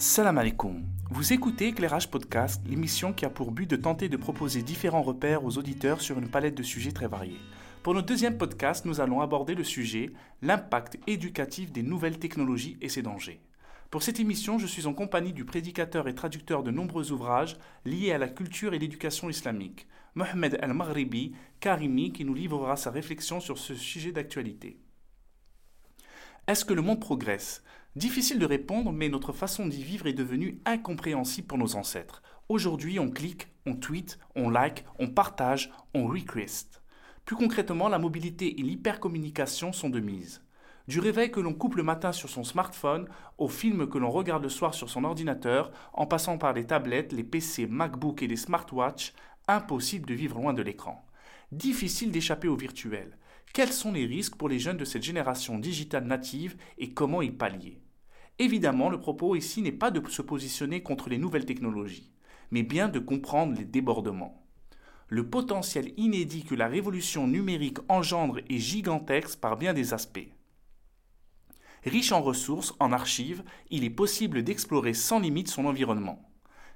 Salam alaikum. Vous écoutez Éclairage Podcast, l'émission qui a pour but de tenter de proposer différents repères aux auditeurs sur une palette de sujets très variés. Pour notre deuxième podcast, nous allons aborder le sujet l'impact éducatif des nouvelles technologies et ses dangers. Pour cette émission, je suis en compagnie du prédicateur et traducteur de nombreux ouvrages liés à la culture et l'éducation islamique, Mohamed Al-Maghribi Karimi, qui nous livrera sa réflexion sur ce sujet d'actualité. Est-ce que le monde progresse? Difficile de répondre, mais notre façon d'y vivre est devenue incompréhensible pour nos ancêtres. Aujourd'hui, on clique, on tweet, on like, on partage, on request. Plus concrètement, la mobilité et l'hypercommunication sont de mise. Du réveil que l'on coupe le matin sur son smartphone, au film que l'on regarde le soir sur son ordinateur, en passant par les tablettes, les PC, MacBook et les smartwatches, impossible de vivre loin de l'écran. Difficile d'échapper au virtuel. Quels sont les risques pour les jeunes de cette génération digitale native et comment y pallier? Évidemment, le propos ici n'est pas de se positionner contre les nouvelles technologies, mais bien de comprendre les débordements. Le potentiel inédit que la révolution numérique engendre est gigantesque par bien des aspects. Riche en ressources, en archives, il est possible d'explorer sans limite son environnement.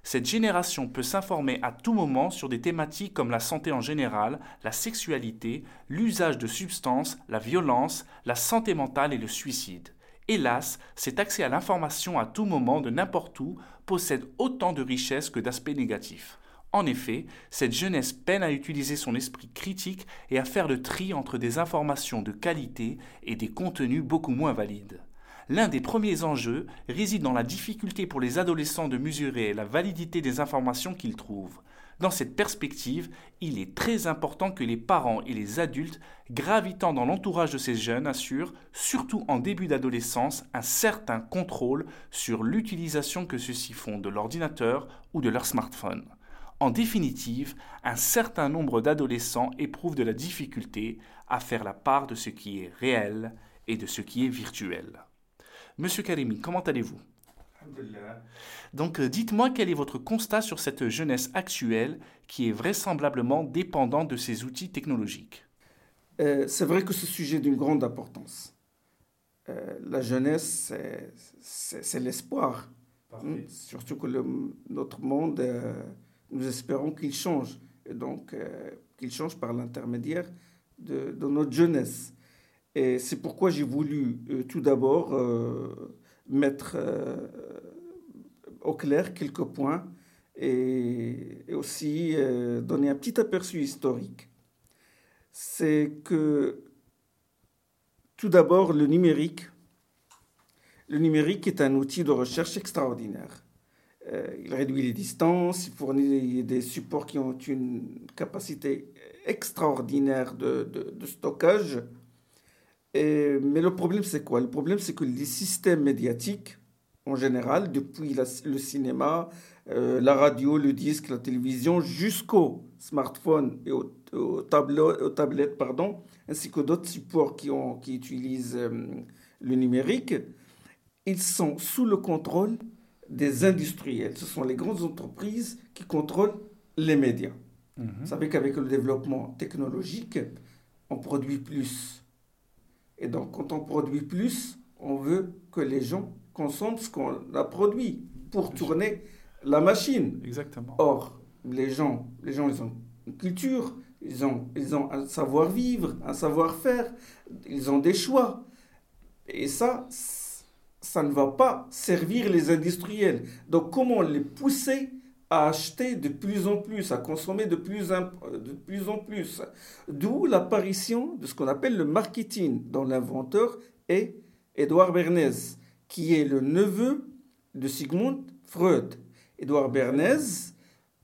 Cette génération peut s'informer à tout moment sur des thématiques comme la santé en général, la sexualité, l'usage de substances, la violence, la santé mentale et le suicide. Hélas, cet accès à l'information à tout moment de n'importe où possède autant de richesses que d'aspects négatifs. En effet, cette jeunesse peine à utiliser son esprit critique et à faire le tri entre des informations de qualité et des contenus beaucoup moins valides. L'un des premiers enjeux réside dans la difficulté pour les adolescents de mesurer la validité des informations qu'ils trouvent. Dans cette perspective, il est très important que les parents et les adultes gravitant dans l'entourage de ces jeunes assurent, surtout en début d'adolescence, un certain contrôle sur l'utilisation que ceux-ci font de l'ordinateur ou de leur smartphone. En définitive, un certain nombre d'adolescents éprouvent de la difficulté à faire la part de ce qui est réel et de ce qui est virtuel. Monsieur Karimi, comment allez-vous? Donc euh, dites-moi quel est votre constat sur cette jeunesse actuelle qui est vraisemblablement dépendante de ces outils technologiques? Euh, c'est vrai que ce sujet est d'une grande importance. Euh, la jeunesse, c'est l'espoir. Surtout que notre monde nous espérons qu'il change, et donc qu'il change par l'intermédiaire de, de, notre jeunesse. Et c'est pourquoi j'ai voulu euh, tout d'abord euh, mettre au clair quelques points et, aussi donner un petit aperçu historique. C'est que tout d'abord le numérique, le numérique est un outil de recherche extraordinaire. Euh, il réduit les distances, il fournit des supports qui ont une capacité extraordinaire de, stockage. Et, mais le problème, c'est quoi? Le problème, c'est que les systèmes médiatiques, en général, depuis le cinéma, euh, la radio, le disque, la télévision, jusqu'au smartphone et au, au aux tablettes, pardon, ainsi que d'autres supports qui, ont, qui utilisent euh, le numérique, ils sont sous le contrôle des industriels. Ce sont les grandes entreprises qui contrôlent les médias. Mhm. Vous savez qu'avec le développement technologique, on produit plus. Et donc, quand on produit plus, on veut que les gens consomment ce qu'on a produit pour tourner la machine. Exactement. Or, les gens, les gens, ils ont une culture, ils ont, ils ont un savoir-vivre, un savoir-faire, ils ont des choix. Et ça, ça ne va pas servir les industriels. Donc comment les pousser à acheter de plus en plus, à consommer de plus, en plus D'où l'apparition de ce qu'on appelle le marketing, dont l'inventeur est Edouard Bernays, qui est le neveu de Sigmund Freud. Edouard Bernays,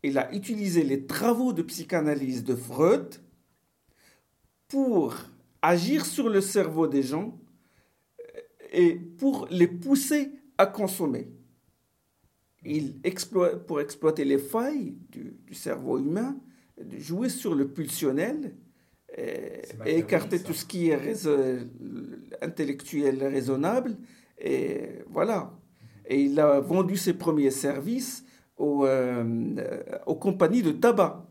il a utilisé les travaux de psychanalyse de Freud pour agir sur le cerveau des gens et pour les pousser à consommer. Il pour exploiter les failles du, cerveau humain, de jouer sur le pulsionnel et, écarter tout ce qui est intellectuel raisonnable. Et voilà. Et il a vendu ses premiers services aux, euh, aux compagnies de tabac.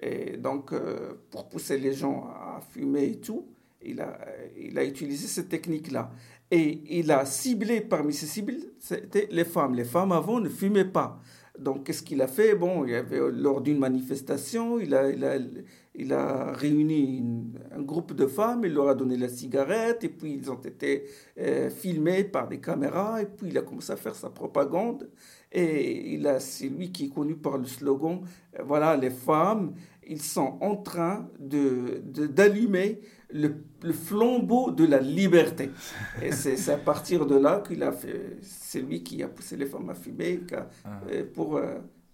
Et donc, euh, pour pousser les gens à fumer et tout il a, il a utilisé cette technique-là. Et il a ciblé, parmi ses cibles, c'était les femmes. Les femmes avant ne fumaient pas. Donc, qu'est-ce qu'il a fait? Bon, il y avait, lors d'une manifestation, il a, il a, il a réuni un groupe de femmes, il leur a donné la cigarette, et puis ils ont été euh, filmés par des caméras, et puis il a commencé à faire sa propagande. Et il a, c'est lui qui est connu par le slogan, euh, voilà, les femmes, ils sont en train de, d'allumer le, le, flambeau de la liberté. Et c'est, à partir de là qu'il a fait, c'est lui qui a poussé les femmes à fumer ah. euh, pour,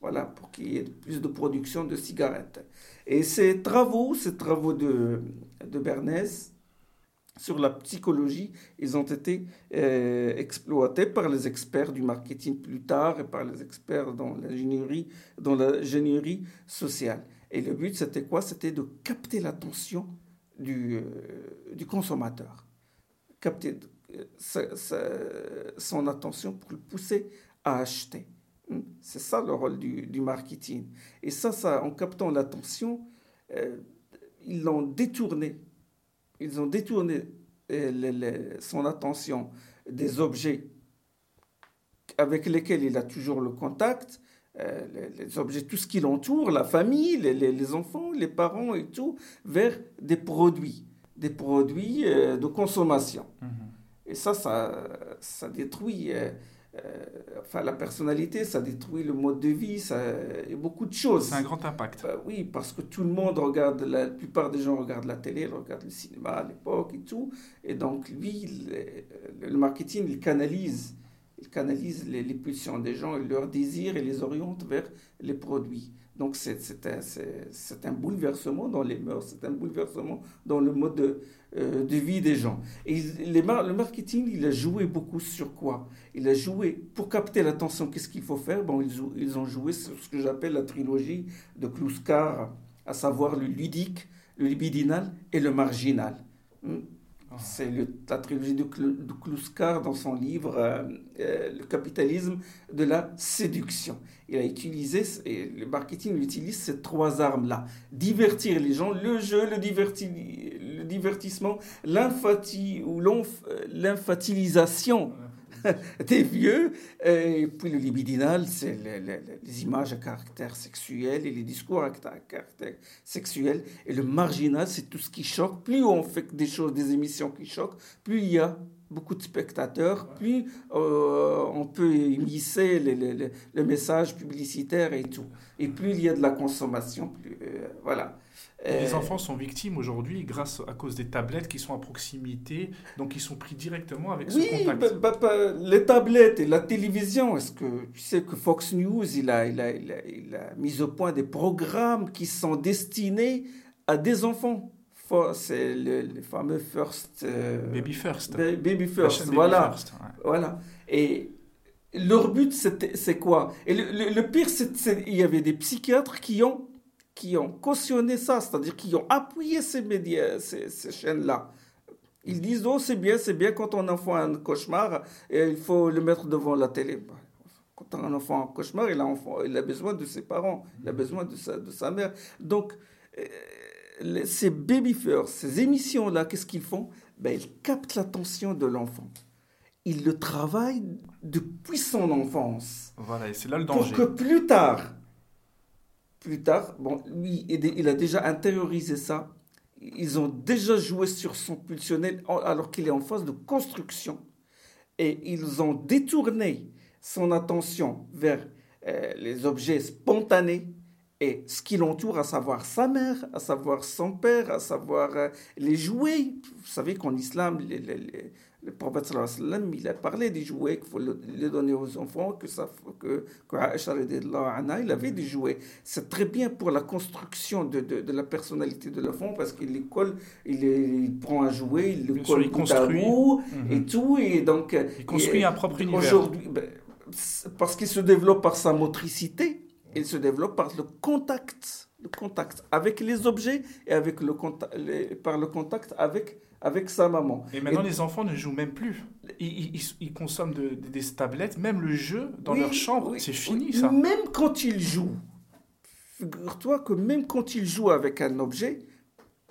voilà, pour qu'il y ait plus de production de cigarettes. Et ces travaux, ces travaux de, de Bernays sur la psychologie, ils ont été euh, exploités par les experts du marketing plus tard et par les experts dans l'ingénierie, dans l'ingénierie sociale. Et le but, c'était quoi? C'était de capter l'attention du, euh, du consommateur. Capter euh, son attention pour le pousser à acheter. C'est ça le rôle du, marketing. Et ça, ça en captant l'attention, euh, ils l'ont détourné. Ils ont détourné son attention des objets avec lesquels il a toujours le contact, euh, les, objets, tout ce qui l'entoure, la famille, les, enfants, les parents et tout, vers des produits, des produits de consommation. Mm-hmm. Et ça, ça, ça détruit euh, enfin, la personnalité, ça détruit le mode de vie, ça, et beaucoup de choses. C'est un grand impact. Bah oui, parce que tout le monde regarde, la, plupart des gens regardent la télé, regardent le cinéma à l'époque et tout. Et donc, lui, le, marketing, il canalise, il canalise les, pulsions des gens, et leurs désirs et les oriente vers les produits. Donc, c'est un, un bouleversement dans les mœurs, c'est un bouleversement dans le mode de, euh, de vie des gens. Et les, le marketing, il a joué beaucoup sur quoi? Il a joué, pour capter l'attention, qu'est-ce qu'il faut faire? Bon, ils, ils, ont joué sur ce que j'appelle la trilogie de Kluskar, à savoir le ludique, le libidinal et le marginal. Hmm? C'est la trilogie de, de dans son livre euh, euh, Le capitalisme de la séduction. Il a utilisé, et le marketing utilise ces trois armes-là. Divertir les gens, le jeu, le, divertissement, l'infati ou l'infantilisation des vieux, et puis le libidinal, c'est les, images à caractère sexuel et les discours à caractère sexuel, et le marginal, c'est tout ce qui choque. Plus on fait des choses, des émissions qui choquent, plus il y a beaucoup de spectateurs, plus euh, on peut émisser le message publicitaire et tout. Et plus il y a de la consommation, plus, euh, voilà. Les euh, enfants sont victimes aujourd'hui grâce à cause des tablettes qui sont à proximité, donc ils sont pris directement avec ce contact. Bah, bah, bah, les tablettes et la télévision, est-ce que tu sais que Fox News, il a, il, a, il, a, mis au point des programmes qui sont destinés à des enfants? C'est le, fameux First. Euh, baby First. baby First, voilà. voilà. Et leur but, c'est quoi? Et le, le pire, c'est il y avait des psychiatres qui ont qui ont cautionné ça, c'est-à-dire qui ont appuyé ces médias, ces, chaînes-là. Ils disent oh c'est bien, c'est bien quand on enfant a un cauchemar, et il faut le mettre devant la télé. Quand un enfant a un cauchemar, il a, enfant, il a besoin de ses parents, il a besoin de sa, de sa mère. Donc euh, ces baby first, ces émissions-là, qu'est-ce qu'ils font? Ben, Ils captent l'attention de l'enfant. Ils le travaillent depuis son enfance. Voilà, et c'est là le danger. Pour que plus tard, plus tard, bon, lui, il a déjà intériorisé ça. Ils ont déjà joué sur son pulsionnel alors qu'il est en phase de construction. Et ils ont détourné son attention vers euh, les objets spontanés et ce qui l'entoure, à savoir sa mère, à savoir son père, à savoir euh, les jouets. Vous savez qu'en islam, les, le prophète sallam, il a parlé des jouets qu'il faut les donner aux enfants, que ça, que, que il avait des jouets. C'est très bien pour la construction de, de, de la personnalité de l'enfant parce qu'il les colle, il, il, prend un jouet, il le colle il construit. et mhm. tout. Et donc, il construit un propre univers. Aujourd'hui, ben, parce qu'il se développe par sa motricité, il se développe par le contact, le contact avec les objets et avec le contact, par le contact avec avec sa maman. Et maintenant, les enfants ne jouent même plus. Ils, ils, consomment des tablettes, même le jeu dans leur chambre. c'est fini, ça. Même quand ils jouent, figure-toi que même quand ils jouent avec un objet,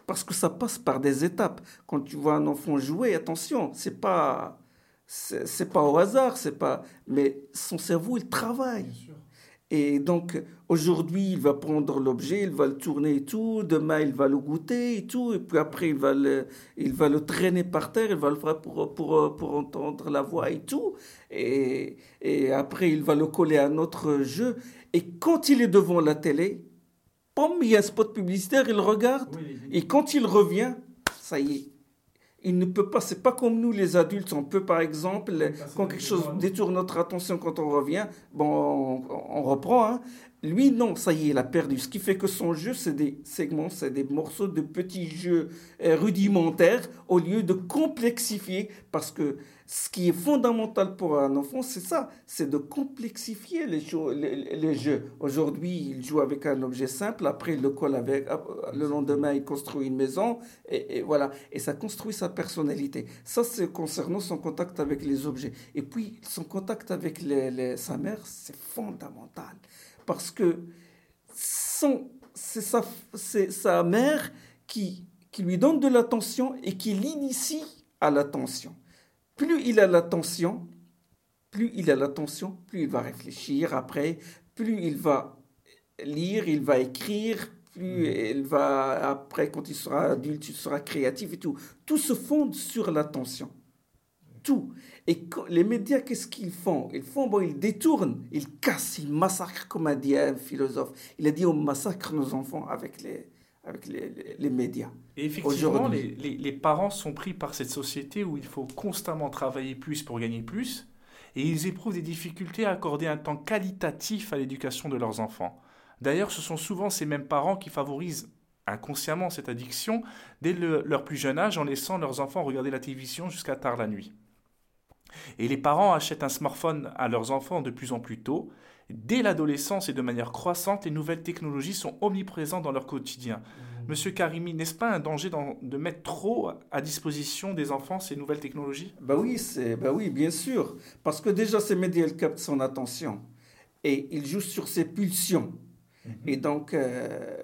parce que ça passe par des étapes. Quand tu vois un enfant jouer, attention, c'est pas c'est pas au hasard, c'est pas. Mais son cerveau, il travaille. Et donc, aujourd'hui, il va prendre l'objet, il va le tourner et tout. Demain, il va le goûter et tout. Et puis après, il va le, il va le traîner par terre, il va le faire pour, pour, pour entendre la voix et tout. Et, et après, il va le coller à un autre jeu. Et quand il est devant la télé, pom, il y a un spot publicitaire, il regarde. Et quand il revient, ça y est, il ne peut pas, c'est pas comme nous les adultes, on peut par exemple, quand quelque chose détourne notre attention quand on revient, bon, on, reprend, hein. Lui, non, ça y est, il a perdu. Ce qui fait que son jeu, c'est des segments, c'est des morceaux de petits jeux euh, rudimentaires au lieu de complexifier. Parce que ce qui est fondamental pour un enfant, c'est ça, c'est de complexifier les, jeux. Aujourd'hui, il joue avec un objet simple, après il le colle avec, le lendemain il construit une maison, et, voilà. Et ça construit sa personnalité. Ça, c'est concernant son contact avec les objets. Et puis, son contact avec sa mère, c'est fondamental parce que c'est sa, mère qui lui donne de l'attention et qui l'initie à l'attention. Plus il a l'attention, plus il a l'attention, plus il va réfléchir après, plus il va lire, il va écrire, plus il va, après, quand il sera adulte, il sera créatif et tout. Tout se fonde sur l'attention. Tout. Et les médias, qu'est-ce qu'ils font? Ils font, bon, ils détournent, ils cassent, ils massacrent, comme a dit un philosophe. Il a dit on massacre nos enfants avec les, avec les, les, médias. Et effectivement, les, les, parents sont pris par cette société où il faut constamment travailler plus pour gagner plus, et ils éprouvent des difficultés à accorder un temps qualitatif à l'éducation de leurs enfants. D'ailleurs, ce sont souvent ces mêmes parents qui favorisent inconsciemment cette addiction dès leur plus jeune âge en laissant leurs enfants regarder la télévision jusqu'à tard la nuit. Et les parents achètent un smartphone à leurs enfants de plus en plus tôt. Dès l'adolescence et de manière croissante, les nouvelles technologies sont omniprésentes dans leur quotidien. Mmh. Monsieur Karimi, n'est-ce pas un danger de mettre trop à disposition des enfants ces nouvelles technologies? Bah oui, c'est bah oui, bien sûr, parce que déjà ces médias captent son attention et ils jouent sur ses pulsions. Mmh. Et donc, euh,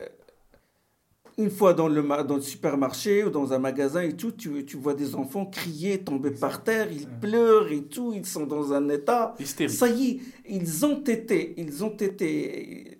une fois dans le, dans le supermarché ou dans un magasin et tout, tu, tu vois des enfants crier, tomber par terre, ils pleurent et tout, ils sont dans un état. Ça y est, ils ont été, ils ont été,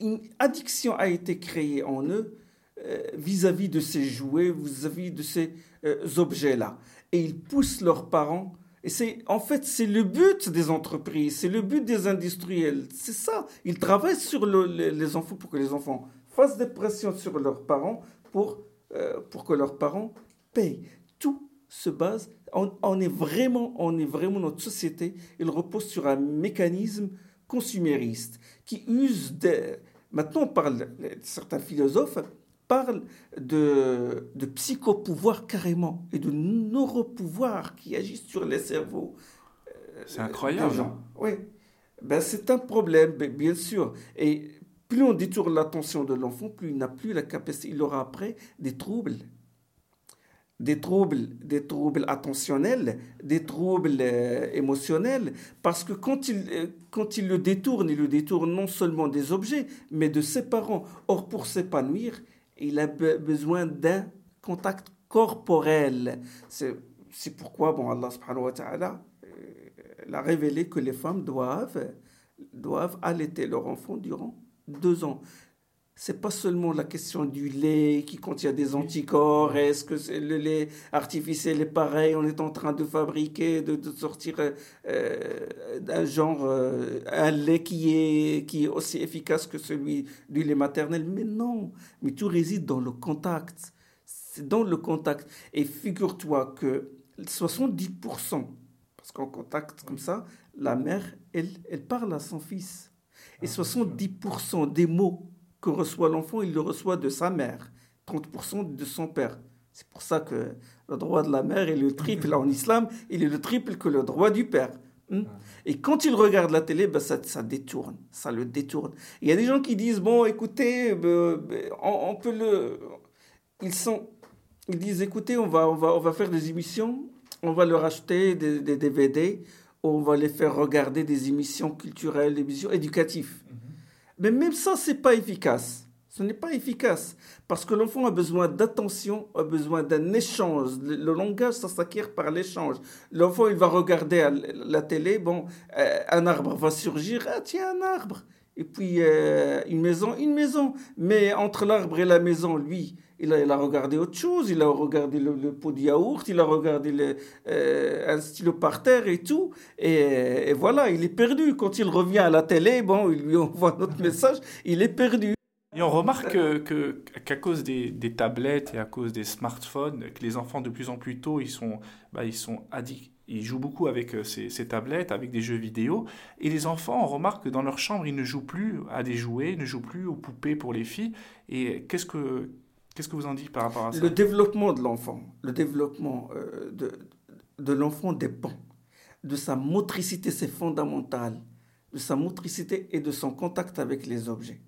une addiction a été créée en eux euh, vis-à-vis de ces jouets, vis-à-vis de ces euh, objets-là. Et ils poussent leurs parents. Et c'est, en fait, c'est le but des entreprises, c'est le but des industriels. C'est ça. Ils travaillent sur les enfants pour que les enfants fassent des pressions sur leurs parents pour, euh, pour que leurs parents payent. Tout se base, on, est vraiment, on est vraiment, notre société, il repose sur un mécanisme consumériste qui use de... Maintenant, on parle, certains philosophes parlent de, de psychopouvoir carrément et de neuropouvoir qui agissent sur les cerveaux. Euh, C'est incroyable. Oui. Ben, c'est un problème, bien sûr. Et plus on détourne l'attention de l'enfant, plus il n'a plus la capacité, il aura après des troubles. Des troubles, des troubles attentionnels, des troubles euh, émotionnels, parce que quand il, euh, quand il le détourne, il le détourne non seulement des objets, mais de ses parents. Or, pour s'épanouir, il a besoin d'un contact corporel. C'est pourquoi bon, Allah euh, a révélé que les femmes doivent, doivent allaiter leur enfant durant deux ans. C'est pas seulement la question du lait qui contient des anticorps. Est-ce que le lait artificiel est pareil? On est en train de fabriquer, de, sortir euh, d'un genre euh, un lait qui est qui est aussi efficace que celui du lait maternel. Mais non, mais tout réside dans le contact. C'est dans le contact. Et figure-toi que 70%, parce qu'en contact comme ça, la mère, elle, elle parle à son fils. Et 70% des mots que reçoit l'enfant, il le reçoit de sa mère, 30% de son père. C'est pour ça que le droit de la mère est le triple en islam, il est le triple que le droit du père. Hmm? Et quand il regarde la télé, ben ça, ça détourne, ça le détourne. Il y a des gens qui disent, bon, écoutez, ben, ben, on, peut le... Ils, sont, ils disent, écoutez, on va, on, va, on va faire des émissions, on va leur acheter des, des DVD, on va les faire regarder des émissions culturelles, des émissions éducatives. Mhm. Mais même ça, c'est pas efficace. Ce n'est pas efficace parce que l'enfant a besoin d'attention, a besoin d'un échange. Le, langage, ça s'acquiert par l'échange. L'enfant, il va regarder la télé, bon, euh, un arbre va surgir, ah tiens, un arbre. Et puis euh, une maison, une maison. Mais entre l'arbre et la maison, lui, il a, regardé autre chose, il a regardé le, pot de yaourt, il a regardé le, euh, un stylo par terre et tout. Et, voilà, il est perdu. Quand il revient à la télé, bon, il lui envoie notre message, il est perdu. Et on remarque que, qu'à cause des, tablettes et à cause des smartphones, que les enfants de plus en plus tôt, ils sont, bah, ils sont addicts. Ils jouent beaucoup avec euh, ces, tablettes, avec des jeux vidéo. Et les enfants, on remarque que dans leur chambre, ils ne jouent plus à des jouets, ne jouent plus aux poupées pour les filles. Et qu'est-ce que, qu'est-ce que vous en dites par rapport à ça Le développement de l'enfant, le développement euh, de, de l'enfant dépend de sa motricité, c'est fondamental, de sa motricité et de son contact avec les objets.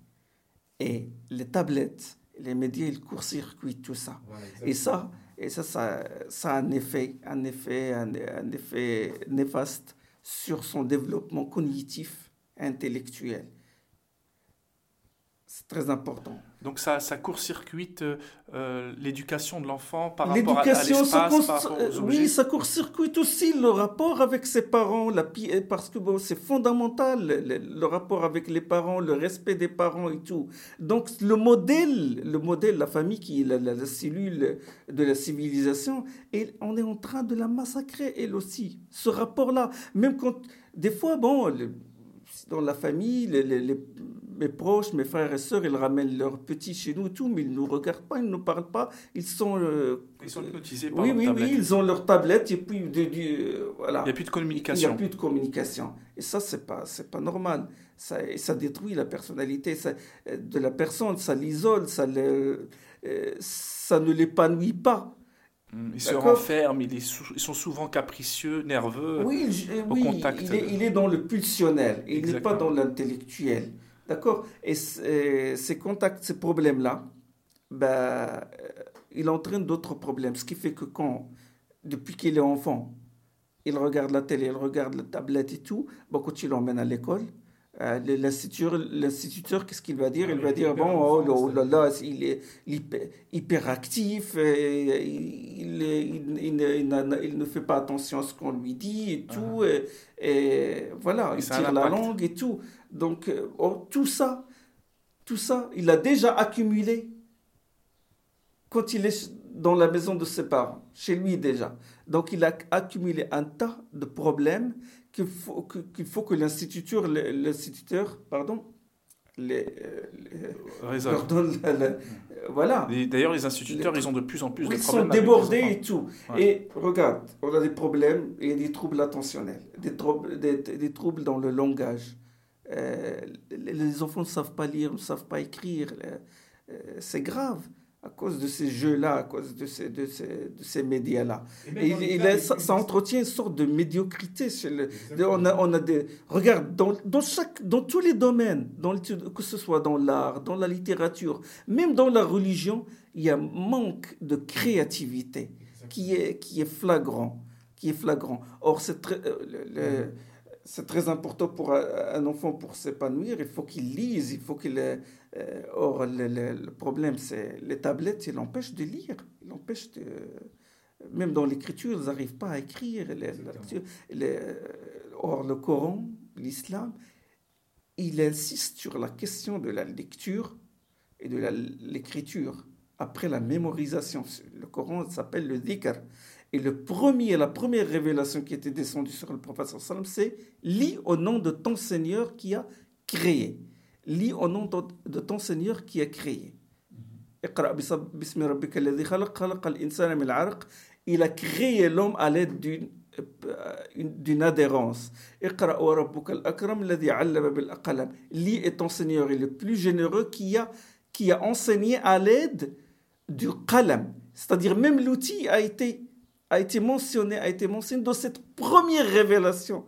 Et les tablettes, les médias, ils court-circuitent tout ça. et ça, et ça, ça, ça, a un effet, un effet, un, effet néfaste sur son développement cognitif, intellectuel. C'est très important. Donc ça, ça court-circuite euh, l'éducation de l'enfant par rapport à, l'espace, Oui, ça court-circuite aussi le rapport avec ses parents, la, parce que bon, c'est fondamental, le, rapport avec les parents, le respect des parents et tout. Donc le modèle, le modèle, la famille qui est la, cellule de la civilisation, et on est en train de la massacrer, elle aussi. Ce rapport-là, même quand, des fois, bon, dans la famille, les, les mes proches, mes frères et sœurs, ils ramènent leurs petits chez nous et tout, mais ils ne nous regardent pas, ils ne nous parlent pas. Ils sont. Euh, ils sont hypnotisés par Oui, oui, oui, ils ont leur tablette et puis. De, euh, voilà. Il n'y a plus de communication. Il n'y a plus de communication. Et ça, ce n'est pas, pas normal. Ça, ça détruit la personnalité ça, de la personne, ça l'isole, ça, le, euh, ça ne l'épanouit pas. Hmm, ils se renferment, ils, sont souvent capricieux, nerveux, oui, au contact. Il est, il est dans le pulsionnel, il n'est pas dans l'intellectuel. D'accord Et ces contacts, ces problèmes-là, ben, euh, il entraîne d'autres problèmes. Ce qui fait que quand, depuis qu'il est enfant, il regarde la télé, il regarde la tablette et tout, ben, quand il l'emmène à l'école, euh, l'instituteur, qu'est-ce qu'il va dire? Il va dire, bon, oh, oh, là, là, il est hyperactif, il, il, ne fait pas attention à ce qu'on lui dit et tout, ah. et, voilà, il tire la langue et tout. Donc, euh, oh, tout ça, tout ça, il a déjà accumulé quand il est dans la maison de ses parents, chez lui déjà. Donc, il a accumulé un tas de problèmes qu'il faut, qu'il faut que l'instituteur, l'instituteur, pardon, les, euh, leur donne voilà. D'ailleurs, les instituteurs, ils ont de plus en plus de problèmes. Ils sont débordés et tout. Et regarde, on a des problèmes, il y a des troubles attentionnels, des, troubles, des troubles dans le langage, les enfants ne savent pas lire, ne savent pas écrire. Euh, c'est grave à cause de ces jeux-là, à cause de ces, de ces, de ces médias-là. Il, ça, entretient une sorte de médiocrité. le, on, a, on a des, regarde, dans, dans, chaque, dans tous les domaines, dans, que ce soit dans l'art, dans la littérature, même dans la religion, il y a un manque de créativité qui est, qui est flagrant. Qui est flagrant. Or, c'est très, euh, le, c'est très important pour un enfant pour s'épanouir. Il faut qu'il lise, il faut qu'il. Euh, or, le, problème, c'est les tablettes, ils l'empêchent de lire. Ils l'empêchent de. Même dans l'écriture, ils n'arrivent pas à écrire. Les, or, le Coran, l'islam, il insiste sur la question de la lecture et de l'écriture après la mémorisation. Le Coran s'appelle le dhikr. Et le premier, la première révélation qui était descendue sur le prophète c'est lis au nom de ton Seigneur qui a créé. Lis au nom de ton Seigneur qui a créé. Il a créé l'homme à l'aide d'une d'une adhérence. Lis et ton Seigneur est le plus généreux qui a, qui a enseigné à l'aide du qalam. C'est-à-dire même l'outil a été a été mentionné, a été mentionné dans cette première révélation.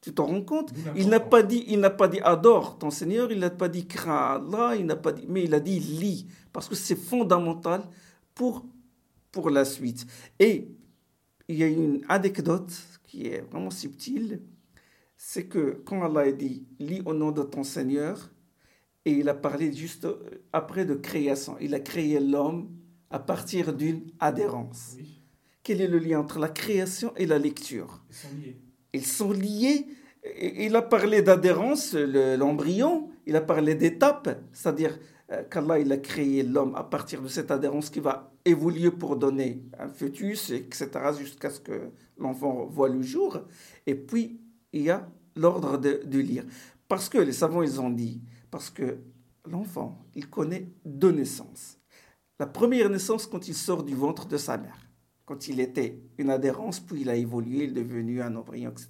Tu t'en rends compte? Il n'a pas dit, il n'a pas dit adore ton Seigneur, il n'a pas dit crains Allah, il n'a pas dit, mais il a dit lis parce que c'est fondamental pour pour la suite. Et il y a une anecdote qui est vraiment subtile, c'est que quand Allah a dit lis au nom de ton Seigneur, et il a parlé juste après de création. Il a créé l'homme à partir d'une adhérence. Quel est le lien entre la création et la lecture? Ils sont liés. Ils sont liés. Il a parlé d'adhérence, l'embryon, il a parlé d'étape, c'est-à-dire euh, qu'Allah il a créé l'homme à partir de cette adhérence qui va évoluer pour donner un fœtus, etc., jusqu'à ce que l'enfant voit le jour. Et puis, il y a l'ordre de, de lire. Parce que les savants, ils ont dit, parce que l'enfant, il connaît deux naissances. La première naissance quand il sort du ventre de sa mère, quand il était une adhérence, puis il a évolué, il est devenu un embryon, etc.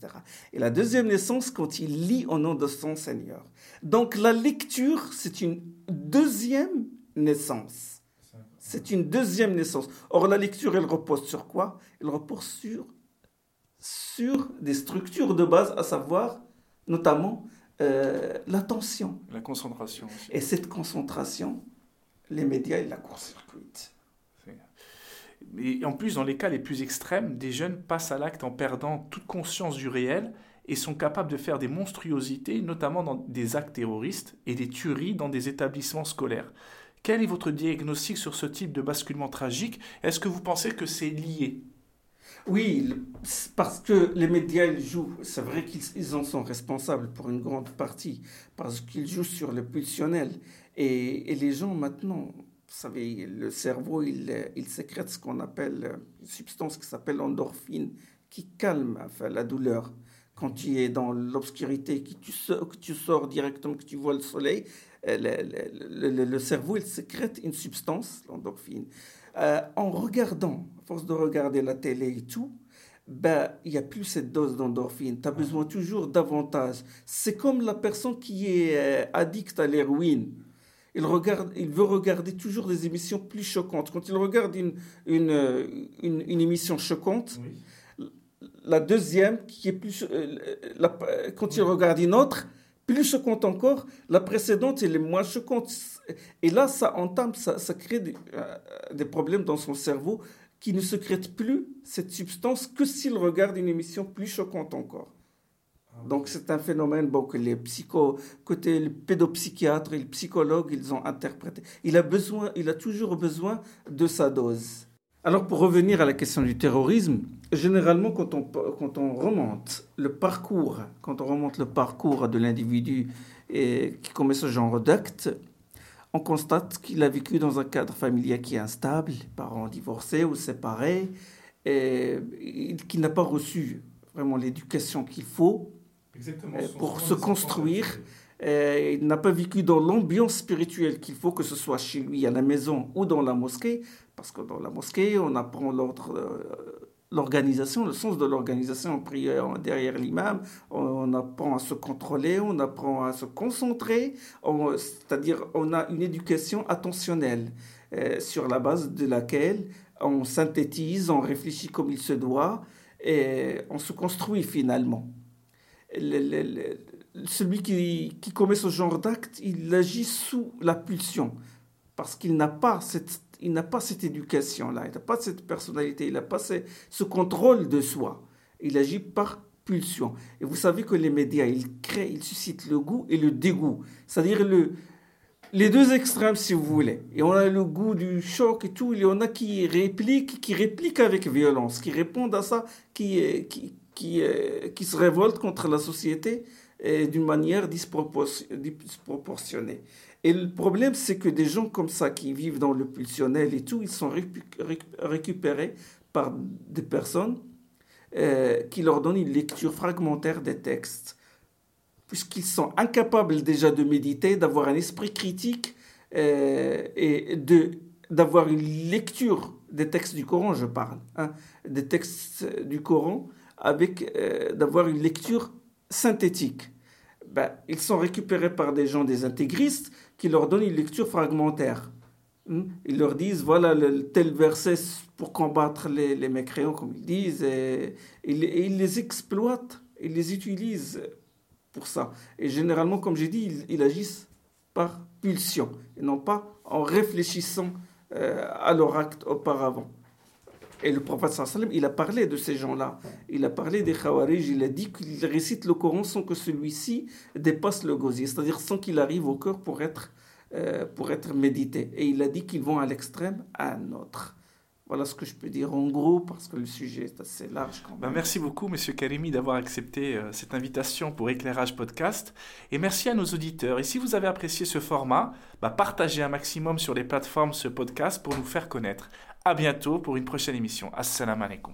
Et la deuxième naissance quand il lit au nom de son Seigneur. Donc la lecture, c'est une deuxième naissance. C'est une deuxième naissance. Or, la lecture, elle repose sur quoi? Elle repose sur, sur des structures de base, à savoir notamment euh, l'attention. La concentration. Aussi. Et cette concentration, les médias, ils la court-circuitent. Et en plus, dans les cas les plus extrêmes, des jeunes passent à l'acte en perdant toute conscience du réel et sont capables de faire des monstruosités, notamment dans des actes terroristes et des tueries dans des établissements scolaires. Quel est votre diagnostic sur ce type de basculement tragique? Est-ce que vous pensez que c'est lié? Oui, parce que les médias, ils jouent, c'est vrai qu'ils en sont responsables pour une grande partie, parce qu'ils jouent sur le pulsionnel. Et, les gens maintenant, vous savez, le cerveau, il, il sécrète ce qu'on appelle une substance qui s'appelle endorphine, qui calme enfin, la douleur. Quand tu es dans l'obscurité, que tu, sors, que tu sors directement, que tu vois le soleil, euh, le, le, le cerveau, il sécrète une substance, l'endorphine. Euh, en regardant, à force de regarder la télé et tout, ben, il n'y a plus cette dose d'endorphine. Tu as besoin toujours davantage. C'est comme la personne qui est euh, addict à l'héroïne. Il, regarde, il veut regarder toujours des émissions plus choquantes. Quand il regarde une, une, euh, une, émission choquante, la deuxième, qui est plus. quand il regarde une autre, plus choquante encore, la précédente, elle est moins choquante. Et là, ça entame, ça, ça crée des, euh, des, problèmes dans son cerveau qui ne secrète plus cette substance que s'il regarde une émission plus choquante encore. Ah, Donc c'est un phénomène bon, que les psycho, côté les pédopsychiatres et les psychologues, ils ont interprété. Il a, besoin, il a toujours besoin de sa dose. Alors pour revenir à la question du terrorisme, généralement quand on, quand on remonte le parcours, quand on remonte le parcours de l'individu qui commet ce genre d'acte, on constate qu'il a vécu dans un cadre familial qui est instable, parents divorcés ou séparés, et qu'il n'a pas reçu vraiment l'éducation qu'il faut pour se construire. il n'a pas vécu dans l'ambiance spirituelle qu'il faut, que ce soit chez lui, à la maison ou dans la mosquée, parce que dans la mosquée, on apprend l'ordre, euh, l'organisation, le sens de l'organisation en prière derrière l'imam. On, apprend à se contrôler, on apprend à se concentrer. c'est-à-dire, on a une éducation attentionnelle euh, sur la base de laquelle on synthétise, on réfléchit comme il se doit et on se construit finalement. Celui qui, qui commet ce genre d'acte, il agit sous la pulsion parce qu'il n'a pas cette il n'a pas cette éducation-là, il n'a pas cette personnalité, il n'a pas ce, contrôle de soi. Il agit par pulsion. Et vous savez que les médias, ils créent, ils suscitent le goût et le dégoût. C'est-à-dire le, les deux extrêmes, si vous voulez. Et on a le goût du choc et tout. Il y en a qui répliquent, qui répliquent avec violence, qui répondent à ça, qui, qui, euh, qui se révoltent contre la société euh, d'une manière disproportionnée. Et le problème, c'est que des gens comme ça qui vivent dans le pulsionnel et tout, ils sont récupérés par des personnes euh, qui leur donnent une lecture fragmentaire des textes, puisqu'ils sont incapables déjà de méditer, d'avoir un esprit critique et de d'avoir une lecture des textes du Coran, je parle, hein, des textes du Coran, avec euh, d'avoir une lecture synthétique. Ben, ils sont récupérés par des gens, des intégristes, qui leur donnent une lecture fragmentaire. Hmm? Ils leur disent, voilà tel verset pour combattre les, les mécréants, comme ils disent, et, ils les exploitent, ils les utilisent pour ça. Et généralement, comme j'ai dit, ils, agissent par pulsion, et non pas en réfléchissant euh, à leur acte auparavant. Et le prophète sallam, il a parlé de ces gens-là. Il a parlé des Khawarij, il a dit qu'ils récitent le Coran sans que celui-ci dépasse le gosier, c'est-à-dire sans qu'il arrive au cœur pour être, euh, pour être médité. Et il a dit qu'ils vont à l'extrême, à un autre. Voilà ce que je peux dire en gros, parce que le sujet est assez large. Ben, merci beaucoup, Monsieur Karimi, d'avoir accepté euh, cette invitation pour Éclairage Podcast. Et merci à nos auditeurs. Et si vous avez apprécié ce format, bah, partagez un maximum sur les plateformes ce podcast pour nous faire connaître. À bientôt pour une prochaine émission. Assalamu alaikum.